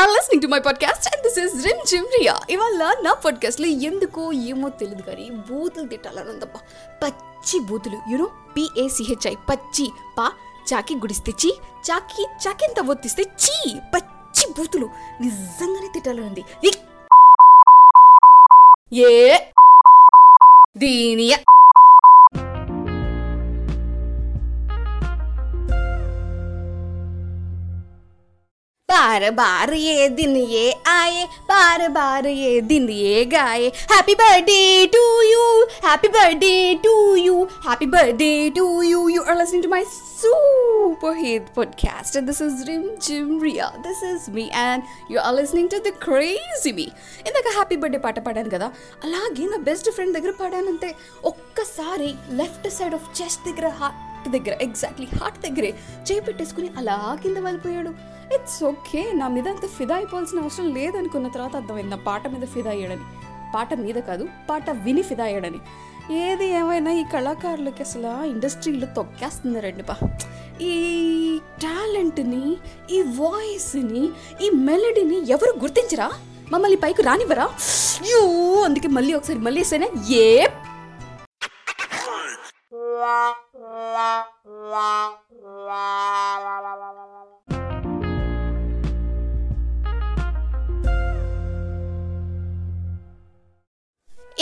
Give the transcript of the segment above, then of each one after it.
Are listening to my podcast and this is Rimjhim Ria ఇవాళ నా పాడ్కాస్ట్లో ఎందుకో ఏమో తెలియదు కానీ బూతులు తిట్టాలని ఉందబ్బా. పచ్చి బూతులు యూనో పిఏసిహెచ్ఐ పచ్చి పా చాకి గుడిస్తే చీ చాకి చాకింత ఒత్తిస్తే చీ పచ్చి బూతులు నిజంగానే తిట్టాలని ఉంది. ఏ? దీనియ बार बार ये दिन ये आए बार बार ये दिन ये गाए happy birthday to you happy birthday to you happy birthday to you you are listening to my super hit podcast and this is Rim Jim Ria this is me and you are listening to the crazy me ఇందాక happy birthday పాట పాడాను కదా అలాగే నా best friend దగ్గర పాడానంతే ఒక్కసారి left side of chest దగ్గర హార్ట్ దగ్గర ఎగ్జాక్ట్లీ హార్ట్ దగ్గరే చేయి పెట్టేసుకుని అలా కింద వెళ్ళిపోయాడు ఇట్స్ ఓకే నా మీద అంత ఫిదా అయిపోవాల్సిన అవసరం లేదనుకున్న తర్వాత అర్థమైంది నా పాట మీద ఫిదా అయ్యాడని. పాట మీద కాదు పాట విని ఫిదా అయ్యాడని. ఏది ఏమైనా ఈ కళాకారులకి అసలు ఇండస్ట్రీలో తొక్కేస్తున్నారండి బా ఈ టాలెంట్ని ఈ వాయిస్ని ఈ మెలడీని ఎవరు గుర్తించరా? మమ్మల్ని పైకి రానివ్వరా? యూ అందుకే మళ్ళీ ఒకసారి మళ్ళీ వేసేనే ఏ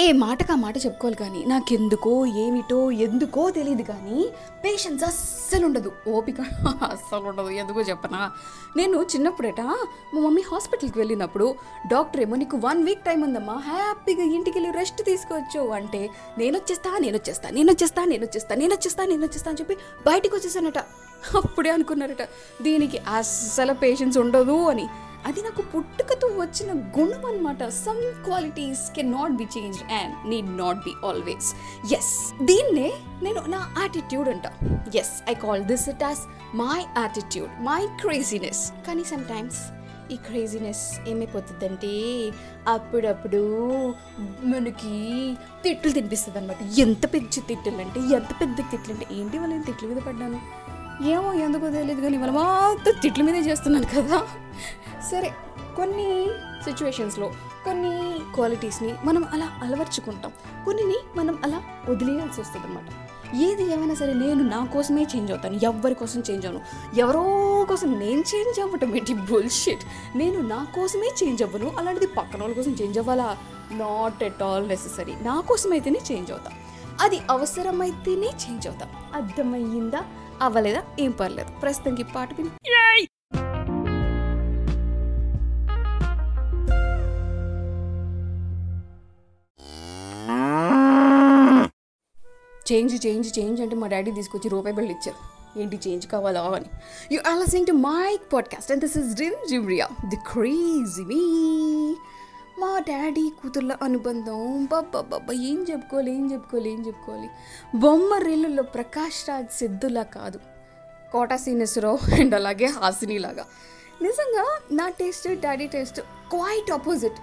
ఏ మాటకా మాట చెప్పుకోవాలి కానీ నాకెందుకో ఏమిటో ఎందుకో తెలియదు కానీ పేషెన్స్ అస్సలు ఉండదు ఓపిక అస్సలు ఉండదు ఎందుకో చెప్పనా? నేను చిన్నప్పుడట మా మమ్మీ హాస్పిటల్కి వెళ్ళినప్పుడు డాక్టర్ ఏమో నీకు వన్ వీక్ టైం ఉందమ్మా హ్యాపీగా ఇంటికి వెళ్ళి రెస్ట్ తీసుకోవచ్చు. అంటే నేను వచ్చేస్తా నేను వచ్చేస్తా నేను వచ్చేస్తా నేను వచ్చేస్తా నేను వచ్చేస్తా నేను వచ్చేస్తా అని చెప్పి బయటకు వచ్చేసానట అప్పుడే అనుకున్నారట దీనికి అస్సలు పేషెన్స్ ఉండదు అని. అది నాకు పుట్టుకతో వచ్చిన గుణం అనమాట some qualities can not be change and need not be always yes దీన్నే నేను నా యాటిట్యూడ్ అంట. Yes I call this it as my attitude my craziness కానీ సమ్ టైమ్స్ ఈ క్రేజీనెస్ ఏమైపోతుందంటే అప్పుడప్పుడు మనకి తిట్లు తినిపిస్తుంది అనమాట ఎంత పెద్ద తిట్లు అంటే ఎంత పెద్ద తిట్లు అంటే ఏంటి వాళ్ళని తిట్లు మీద పడ్డాను? ఏమో ఎందుకో తెలియదు కానీ ఇవాళ మొత్తం తిట్ల మీదే చేస్తున్నాను కదా. సరే కొన్ని సిచ్యువేషన్స్లో కొన్ని క్వాలిటీస్ని మనం అలా అలవర్చుకుంటాం. కొన్నిని మనం అలా వదిలేయాల్సి వస్తుంది అనమాట ఏది ఏమైనా సరే నేను నా కోసమే చేంజ్ అవుతాను. ఎవరి కోసం చేంజ్ అవ్వను? ఎవరో కోసం నేను చేంజ్ అవ్వటం ఏంటి? బుల్షిట్ నేను నా కోసమే చేంజ్ అవ్వను. అలాంటిది పక్కన వాళ్ళ కోసం చేంజ్ అవ్వాలా? నాట్ ఎట్ ఆల్ నెససరీ నా కోసమైతేనే చేంజ్ అవుతాం. అది అవసరమైతేనే చేంజ్ అవుతాం. అర్థమయ్యిందా? అవ్వలేదా? ఏం పర్లేదు. ప్రస్తుతానికి పాట విని. చేంజ్ చేంజ్ చేంజ్ అంటే మా డాడీ తీసుకొచ్చి రూపాయి బిల్లు ఇచ్చారు. ఏంటి చేంజ్ కావాలా అని. You are listening to my podcast and this is Rimjhim the crazy me మా డాడీ కూతుర్ల అనుబంధం. బాబ్బా ఏం చెప్పుకోవాలి ఏం చెప్పుకోవాలి ఏం చెప్పుకోవాలి. బొమ్మ రీళ్ళలో ప్రకాష్ రాజ్ సిద్ధులా కాదు. కోటా శ్రీనివాసరావు అండ్ అలాగే హాసినిలాగా. నిజంగా నా taste daddy taste quite opposite.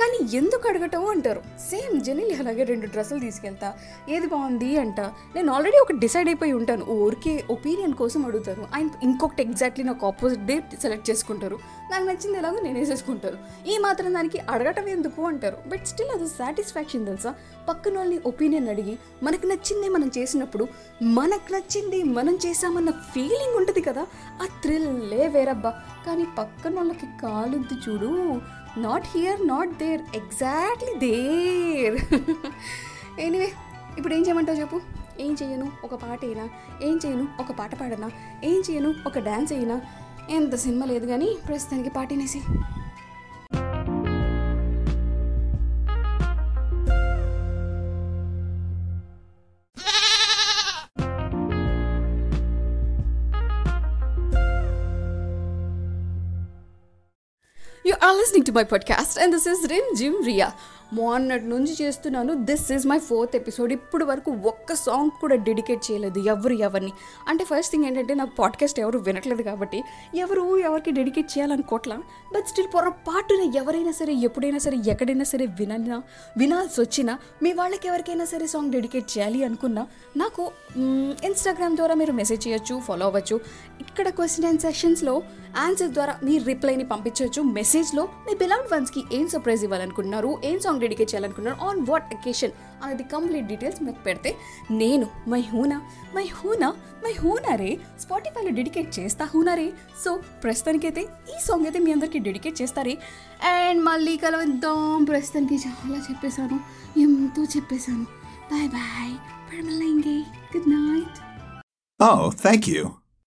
కానీ ఎందుకు అడగటం అంటారు? సేమ్ జనీలు అలాగే రెండు డ్రెస్సులు తీసుకెళ్తా ఏది బాగుంది అంట. నేను ఆల్రెడీ ఒక డిసైడ్ అయిపోయి ఉంటాను. ఊరికే ఒపీనియన్ కోసం అడుగుతాను ఆయన ఇంకొకటి ఎగ్జాక్ట్లీ నాకు ఆపోజిట్ డే సెలెక్ట్ చేసుకుంటారు. నాకు నచ్చింది ఎలాగో నేను వేసేసుకుంటాను ఈ మాత్రం దానికి అడగటం ఎందుకు అంటారు. బట్ స్టిల్ అది సాటిస్ఫాక్షన్ తెలుసా? పక్కన వాళ్ళని ఒపీనియన్ అడిగి మనకు నచ్చింది మనం చేసినప్పుడు మనకు నచ్చింది మనం చేసామన్న ఫీలింగ్ ఉంటుంది కదా? ఆ థ్రిల్లే వేరబ్బా. కానీ పక్కన వాళ్ళకి కాలుద్ది చూడు. Not here not there exactly there anyway ఇప్పుడు ఏం చేయమంటావు చెప్పు? ఏం చేయను? ఒక పాట అయినా? ఏం చేయను? ఒక పాట పాడనా? ఏం చేయను? ఒక డ్యాన్స్ అయినా? ఎంత సినిమా లేదు కానీ ప్రస్తుతానికి పాటినేసి You are listening to my podcast, and this is Rim Jim Ria. మొన్నటి నుంచి చేస్తున్నాను. This is my fourth episode ఇప్పుడు వరకు ఒక్క సాంగ్ కూడా డెడికేట్ చేయలేదు ఎవరు ఎవరిని. అంటే ఫస్ట్ థింగ్ ఏంటంటే నా పాడ్కాస్ట్ ఎవరు వినట్లేదు కాబట్టి ఎవరు ఎవరికి డెడికేట్ చేయాలనుకోవట్లా బట్ స్టిల్ పొరపాటున ఎవరైనా సరే ఎప్పుడైనా సరే ఎక్కడైనా సరే వినన్నా వినాల్సి వచ్చినా మీ వాళ్ళకి ఎవరికైనా సరే సాంగ్ డెడికేట్ చేయాలి అనుకున్నా నాకు ఇన్స్టాగ్రామ్ ద్వారా మీరు మెసేజ్ చేయొచ్చు ఫాలో అవ్వచ్చు. ఇక్కడ క్వశ్చన్ అండ్ సెషన్స్లో ఆన్సర్ ద్వారా మీ రిప్లైని పంపించవచ్చు మెసేజ్లో మీ బిలాంగ్ వన్స్కి ఏం సర్ప్రైజ్ ఇవ్వాలనుకుంటున్నారు? ఏం సాంగ్ డెడికేట్ చేయాలనుకున్నాను. ఆన్ వాట్ అకేషన్ అనేది కంప్లీట్ డీటెయిల్స్ మీకు పెడితే నేను మై హూనా మై హూనా మై హూనా రే స్పాటిఫైలో డెడికేట్ చేస్తా హూనా రే. సో ప్రస్తుతానికైతే ఈ సాంగ్ అయితే మీ అందరికీ డెడికేట్ చేస్తారే అండ్ మళ్ళీ కలవద్దాం ప్రస్తుతానికి చాలా చెప్పేశాను. ఎంతో చెప్పేశాను. Bye bye good night Oh, thank you.